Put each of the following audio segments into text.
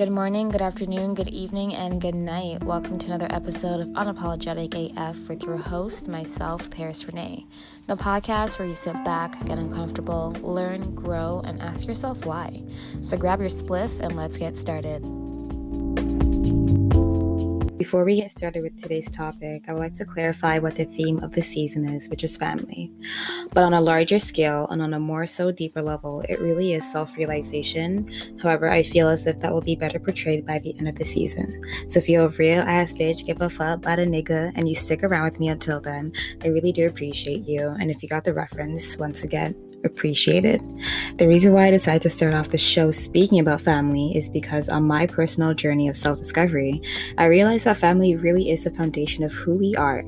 Good morning, good afternoon, good evening, and good night. Welcome to another episode of Unapologetic AF with your host, myself, Paris Renee. The podcast where you sit back, get uncomfortable, learn, grow, and ask yourself why. So grab your spliff and let's get started. Before we get started with today's topic, I would like to clarify what the theme of the season is, which is family. But on a larger scale and on a more so deeper level, it really is self realization. However, I feel as if that will be better portrayed by the end of the season. So if you're a real ass bitch, give a fuck about a nigga, and you stick around with me until then, I really do appreciate you. And if you got the reference, once again, appreciated. The reason why I decided to start off the show speaking about family is because on my personal journey of self discovery, I realized that family really is the foundation of who we are.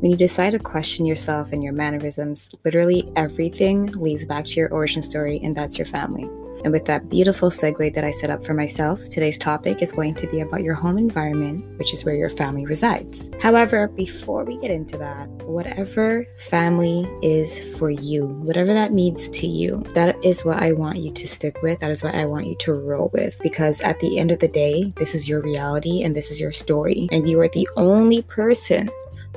When you decide to question yourself and your mannerisms, literally everything leads back to your origin story, and that's your family. And with that beautiful segue that I set up for myself, today's topic is going to be about your home environment, which is where your family resides. However, before we get into that, whatever family is for you, whatever that means to you, that is what I want you to stick with. That is what I want you to roll with. Because at the end of the day, this is your reality and this is your story. And you are the only person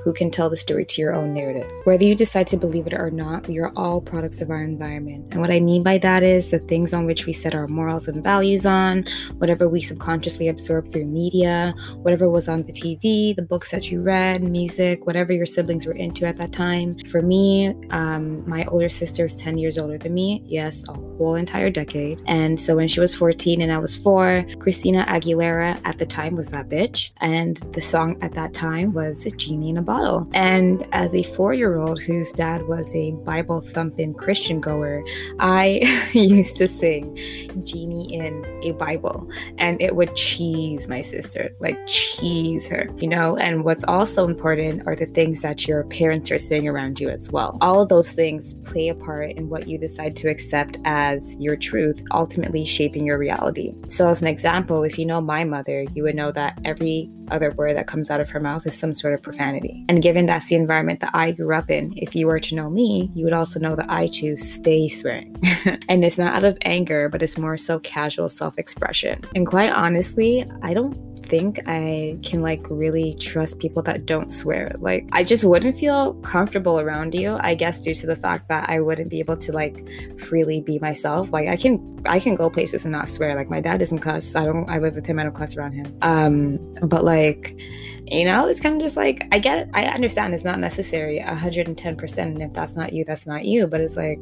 who can tell the story to your own narrative. Whether you decide to believe it or not, we are all products of our environment. And what I mean by that is the things on which we set our morals and values on, whatever we subconsciously absorb through media, whatever was on the TV, the books that you read, music, whatever your siblings were into at that time. For me, um, my older sister is 10 years older than me. Yes, a whole entire decade. And so when she was 14 and I was four, Christina Aguilera at the time was that bitch. And the song at that time was Genie in a Bottle bottle. And as a four year old whose dad was a Bible thumping Christian goer, I used to sing Genie in a Bible and it would cheese my sister, like cheese her, you know? And what's also important are the things that your parents are saying around you as well. All of those things play a part in what you decide to accept as your truth, ultimately shaping your reality. So, as an example, if you know my mother, you would know that every other word that comes out of her mouth is some sort of profanity. And given that's the environment that I grew up in, if you were to know me, you would also know that I too stay swearing. and it's not out of anger, but it's more so casual self expression. And quite honestly, I don't think I can like really trust people that don't swear. Like I just wouldn't feel comfortable around you. I guess due to the fact that I wouldn't be able to like freely be myself. Like I can I can go places and not swear. Like my dad doesn't cuss. I don't I live with him. I don't cuss around him. Um but like you know it's kind of just like i get it i understand it's not necessary 110% and if that's not you that's not you but it's like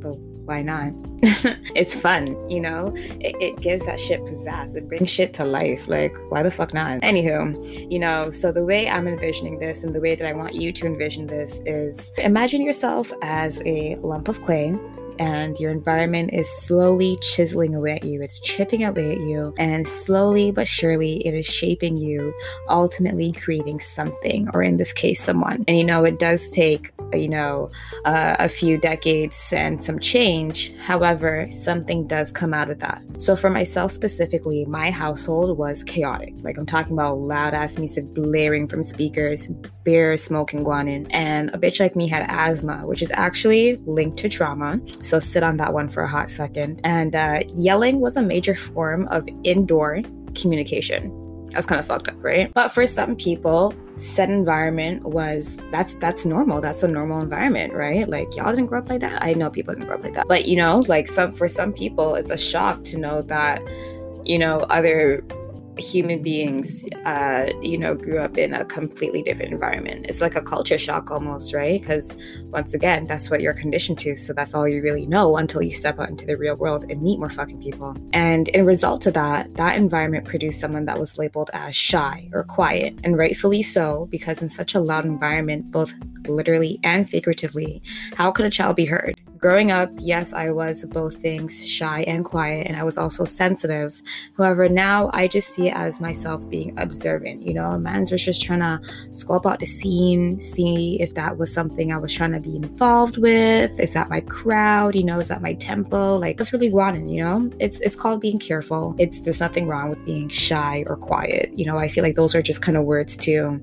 but why not? It's fun you know? It, it, gives that shit pizzazz. It brings shit to life. Like why the fuck not? Anywho you know so the way i'm envisioning this and the way that i want you to envision this is imagine yourself as a lump of clay and your environment is slowly chiseling away at you. It's chipping away at you, and slowly but surely it is shaping you, ultimately creating something, or in this case, someone. And you know, it does take, you know, uh, a few decades and some change. However, something does come out of that. So for myself specifically, my household was chaotic. Like I'm talking about loud ass music blaring from speakers, beer smoking guanin, and a bitch like me had asthma, which is actually linked to trauma. So sit on that one for a hot second. And uh, yelling was a major form of indoor communication. That's kind of fucked up, right? But for some people, said environment was that's that's normal. That's a normal environment, right? Like y'all didn't grow up like that. I know people didn't grow up like that. But you know, like some for some people, it's a shock to know that, you know, other human beings, uh, you know, grew up in a completely different environment. It's like a culture shock almost, right? Because once again, that's what you're conditioned to. So that's all you really know until you step out into the real world and meet more fucking people. And in result to that, that environment produced someone that was labeled as shy or quiet, and rightfully so, because in such a loud environment, both literally and figuratively, how could a child be heard? Growing up, yes, I was both things shy and quiet, and I was also sensitive. However, now I just see it as myself being observant. You know, man's was just trying to scope out the scene, see if that was something I was trying to be involved with. Is that my crowd? You know, is that my tempo? Like, that's really wanting, you know? It's it's called being careful. It's there's nothing wrong with being shy or quiet. You know, I feel like those are just kind of words to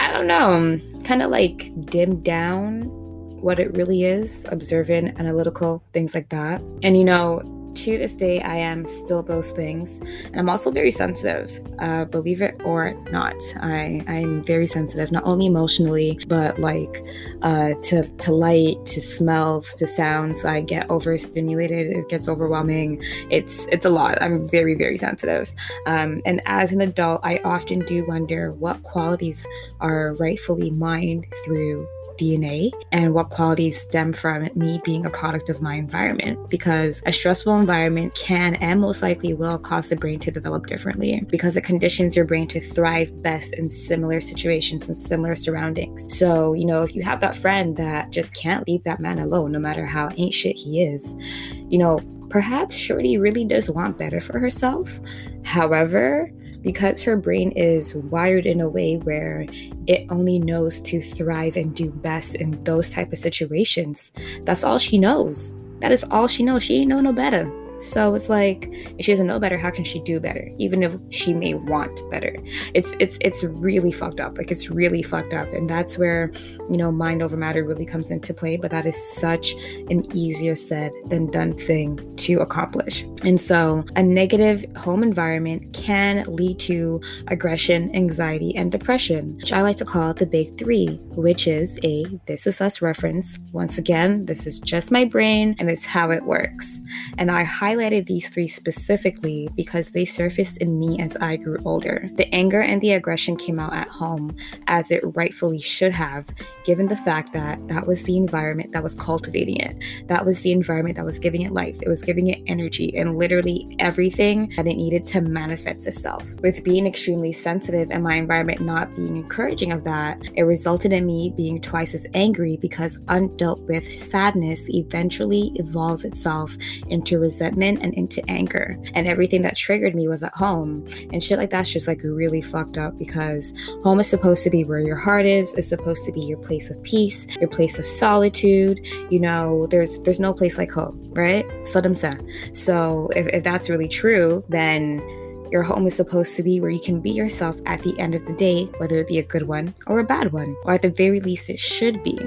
I don't know, kind of like dim down what it really is observant, analytical, things like that. And you know, to this day, I am still those things. And I'm also very sensitive, uh, believe it or not. I, I'm very sensitive, not only emotionally, but like uh, to, to light, to smells, to sounds. I get overstimulated. It gets overwhelming. It's, it's a lot. I'm very, very sensitive. Um, and as an adult, I often do wonder what qualities are rightfully mine through DNA and what qualities stem from me being a product of my environment. Because a stressful environment can and most likely will cause the brain to develop differently because it conditions your brain to thrive best in similar situations and similar surroundings. So, you know, if you have that friend that just can't leave that man alone, no matter how ain't shit he is, you know, perhaps Shorty really does want better for herself. However, because her brain is wired in a way where it only knows to thrive and do best in those type of situations. That's all she knows. That is all she knows. She ain't know no better so it's like if she doesn't know better, how can she do better? Even if she may want better. It's it's it's really fucked up. Like it's really fucked up. And that's where, you know, mind over matter really comes into play. But that is such an easier said than done thing to accomplish. And so a negative home environment can lead to aggression, anxiety, and depression, which I like to call the big three, which is a this is us reference. Once again, this is just my brain and it's how it works. And I highlighted these three specifically because they surfaced in me as I grew older. The anger and the aggression came out at home, as it rightfully should have, given the fact that that was the environment that was cultivating it. That was the environment that was giving it life. It was giving it energy and literally everything that it needed to manifest itself. With being extremely sensitive and my environment not being encouraging of that, it resulted in me being twice as angry because undealt with sadness eventually evolves itself into resentment resentment and into anger. And everything that triggered me was at home. And shit like that's just like really fucked up because home is supposed to be where your heart is. It's supposed to be your place of peace, your place of solitude. You know, there's there's no place like home, right? So if, if that's really true, then your home is supposed to be where you can be yourself at the end of the day, whether it be a good one or a bad one, or at the very least, it should be.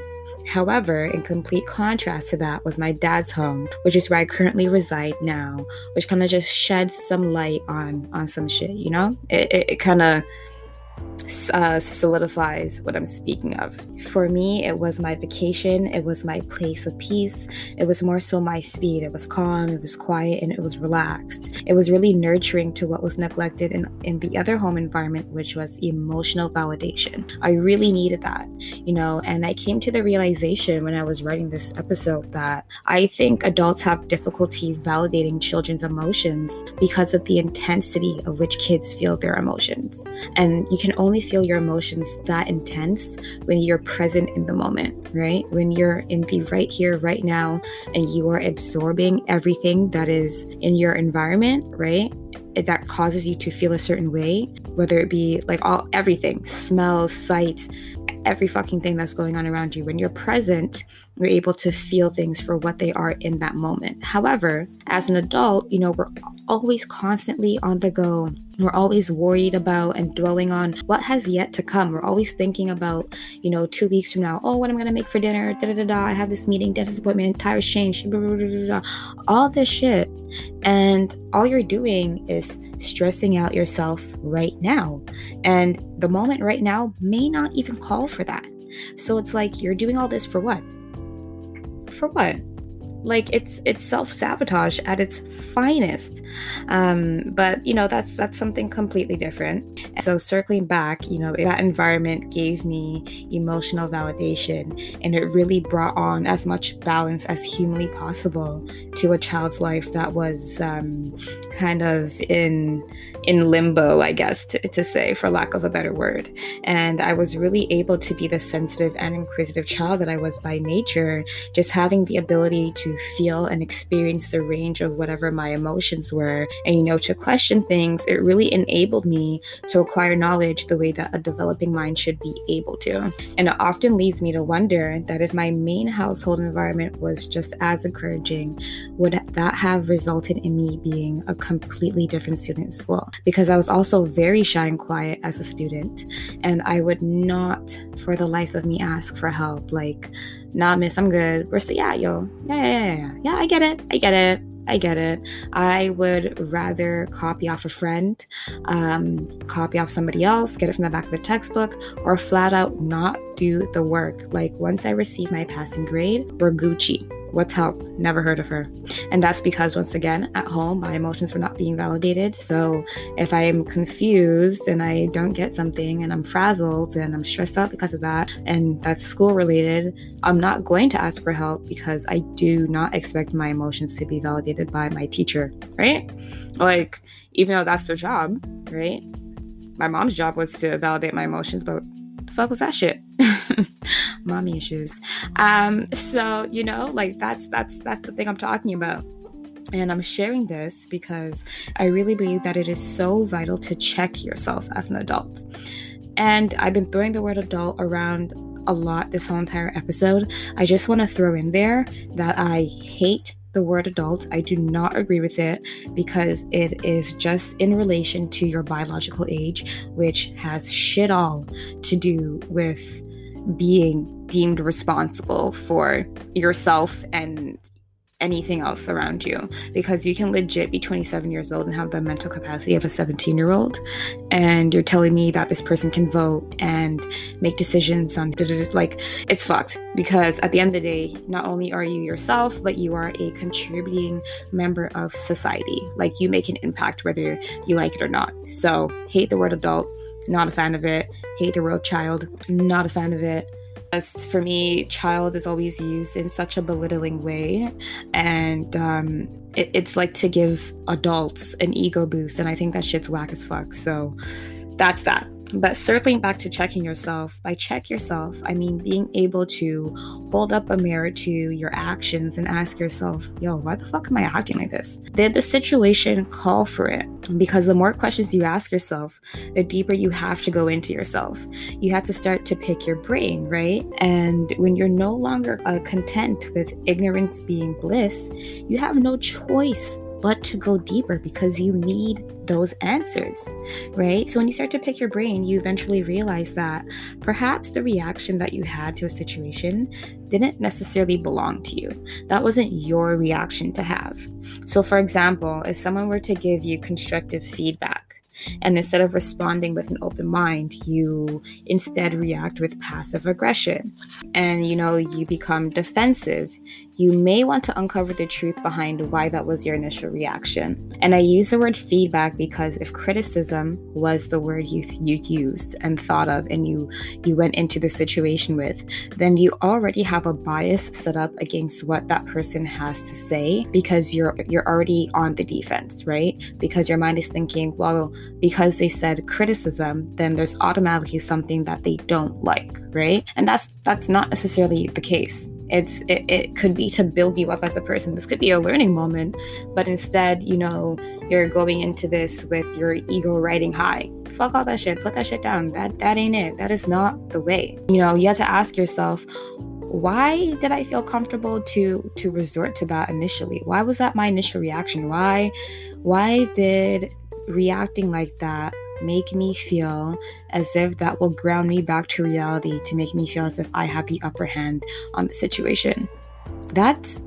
However, in complete contrast to that was my dad's home, which is where I currently reside now, which kind of just sheds some light on on some shit, you know? It, it, it kind of uh, solidifies what I'm speaking of. For me, it was my vacation, it was my place of peace, it was more so my speed. It was calm, it was quiet, and it was relaxed. It was really nurturing to what was neglected in, in the other home environment, which was emotional validation. I really needed that, you know, and I came to the realization when I was writing this episode that I think adults have difficulty validating children's emotions because of the intensity of which kids feel their emotions. And you can only only feel your emotions that intense when you're present in the moment, right? When you're in the right here, right now, and you are absorbing everything that is in your environment, right? That causes you to feel a certain way, whether it be like all everything, smells, sights, every fucking thing that's going on around you. When you're present, you're able to feel things for what they are in that moment. However, as an adult, you know, we're always constantly on the go we're always worried about and dwelling on what has yet to come. We're always thinking about, you know, two weeks from now, oh, what I'm I gonna make for dinner? Da da da da. I have this meeting, dentist appointment, tires changed, blah, blah, blah, all this shit. And all you're doing is stressing out yourself right now. And the moment right now may not even call for that. So it's like you're doing all this for what? For what? Like it's it's self-sabotage at its finest. Um, but you know that's that's something completely different. So circling back you know that environment gave me emotional validation and it really brought on as much balance as humanly possible to a child's life that was um, kind of in in limbo i guess to, to say for lack of a better word. And i was really able to be the sensitive and inquisitive child that i was by nature just having the ability to feel and experience the range of whatever my emotions were. And, you know, to question things, it really enabled me to acquire knowledge the way that a developing mind should be able to. And it often leads me to wonder that if my main household environment was just as encouraging, would that have resulted in me being a completely different student in school? Because I was also very shy and quiet as a student, and I would not, for the life of me, ask for help. Like, nah, miss, I'm good. We're yeah, yo, yeah, yeah, yeah, yeah, yeah, I get it, I get it. I get it. I would rather copy off a friend, um, copy off somebody else, get it from the back of the textbook, or flat out not do the work. Like once I receive my passing grade, we're Gucci. What's help? Never heard of her. And that's because, once again, at home, my emotions were not being validated. So if I am confused and I don't get something and I'm frazzled and I'm stressed out because of that, and that's school related, I'm not going to ask for help because I do not expect my emotions to be validated by my teacher, right? Like, even though that's their job, right? My mom's job was to validate my emotions, but fuck was that shit? mommy issues. Um, so you know, like that's that's that's the thing I'm talking about. And I'm sharing this because I really believe that it is so vital to check yourself as an adult. And I've been throwing the word adult around a lot this whole entire episode. I just want to throw in there that I hate the word adult. I do not agree with it because it is just in relation to your biological age, which has shit all to do with being deemed responsible for yourself and anything else around you because you can legit be 27 years old and have the mental capacity of a 17 year old and you're telling me that this person can vote and make decisions on like it's fucked. Because at the end of the day not only are you yourself but you are a contributing member of society. Like you make an impact whether you like it or not. So hate the word adult. Not a fan of it. Hate the word child. Not a fan of it for me, child is always used in such a belittling way. And um, it, it's like to give adults an ego boost. And I think that shit's whack as fuck. So that's that. But circling back to checking yourself, by check yourself, I mean being able to hold up a mirror to your actions and ask yourself, yo, why the fuck am I acting like this? Did the situation call for it? Because the more questions you ask yourself, the deeper you have to go into yourself. You have to start to pick your brain, right? And when you're no longer uh, content with ignorance being bliss, you have no choice but to go deeper because you need those answers, right? So when you start to pick your brain, you eventually realize that perhaps the reaction that you had to a situation didn't necessarily belong to you. That wasn't your reaction to have. So, for example, if someone were to give you constructive feedback, and instead of responding with an open mind, you instead react with passive aggression. And you know, you become defensive. You may want to uncover the truth behind why that was your initial reaction. And I use the word feedback because if criticism was the word you you used and thought of and you you went into the situation with, then you already have a bias set up against what that person has to say because you're you're already on the defense, right? Because your mind is thinking, well, because they said criticism, then there's automatically something that they don't like, right? And that's that's not necessarily the case. It's it, it could be to build you up as a person. This could be a learning moment, but instead, you know, you're going into this with your ego riding high. Fuck all that shit. Put that shit down. That that ain't it. That is not the way. You know, you have to ask yourself, why did I feel comfortable to to resort to that initially? Why was that my initial reaction? Why why did reacting like that make me feel as if that will ground me back to reality to make me feel as if I have the upper hand on the situation. That's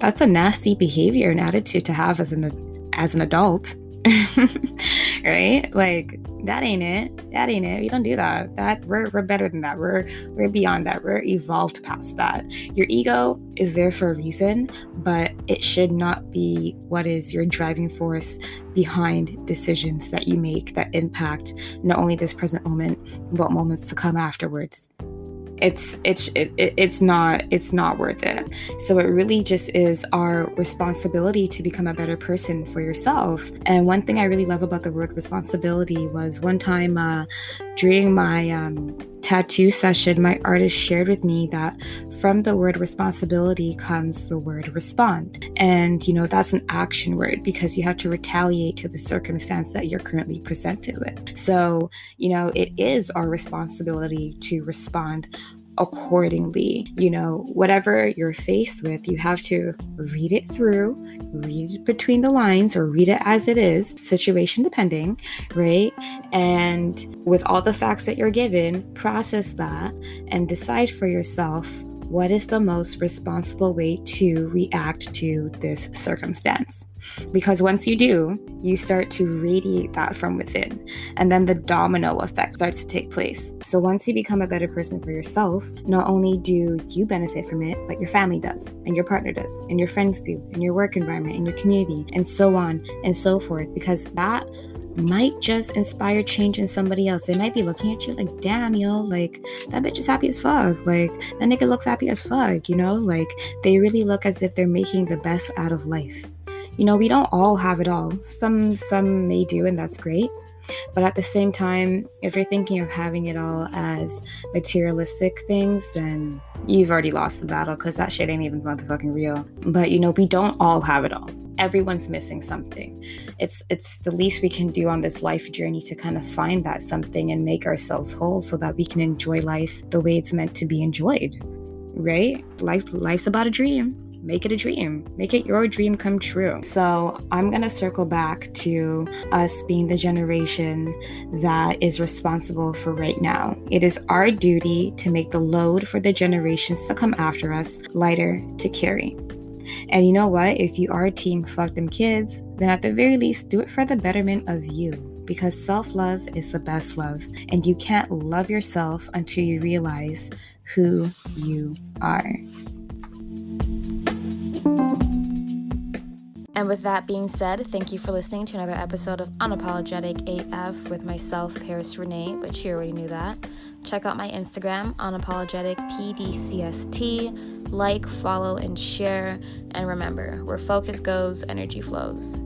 that's a nasty behavior and attitude to have as an as an adult. right? Like that ain't it. That ain't it. We don't do that. That we're we're better than that. We're we're beyond that. We're evolved past that. Your ego is there for a reason, but it should not be what is your driving force behind decisions that you make that impact not only this present moment, but moments to come afterwards it's it's it, it's not it's not worth it. So it really just is our responsibility to become a better person for yourself. And one thing i really love about the word responsibility was one time uh, during my um, tattoo session my artist shared with me that from the word responsibility comes the word respond. And you know that's an action word because you have to retaliate to the circumstance that you're currently presented with. So you know it is our responsibility to respond accordingly. You know, whatever you're faced with, you have to read it through, read it between the lines, or read it as it is, situation depending, right? And with all the facts that you're given, process that and decide for yourself what is the most responsible way to react to this circumstance? Because once you do, you start to radiate that from within, and then the domino effect starts to take place. So once you become a better person for yourself, not only do you benefit from it, but your family does, and your partner does, and your friends do, and your work environment, and your community, and so on and so forth, because that might just inspire change in somebody else. They might be looking at you like, damn, yo, like that bitch is happy as fuck. Like that nigga looks happy as fuck, you know? Like they really look as if they're making the best out of life. You know, we don't all have it all. Some some may do, and that's great. But at the same time, if you're thinking of having it all as materialistic things, then you've already lost the battle because that shit ain't even motherfucking real. But you know, we don't all have it all everyone's missing something it's it's the least we can do on this life journey to kind of find that something and make ourselves whole so that we can enjoy life the way it's meant to be enjoyed right life life's about a dream make it a dream make it your dream come true so i'm to circle back to us being the generation that is responsible for right now it is our duty to make the load for the generations to come after us lighter to carry and you know what? If you are a team fuck them kids, then at the very least, do it for the betterment of you. Because self love is the best love, and you can't love yourself until you realize who you are. And with that being said, thank you for listening to another episode of Unapologetic AF with myself, Paris Renee, but you already knew that. Check out my Instagram, unapologeticpdcst. Like, follow, and share. And remember, where focus goes, energy flows.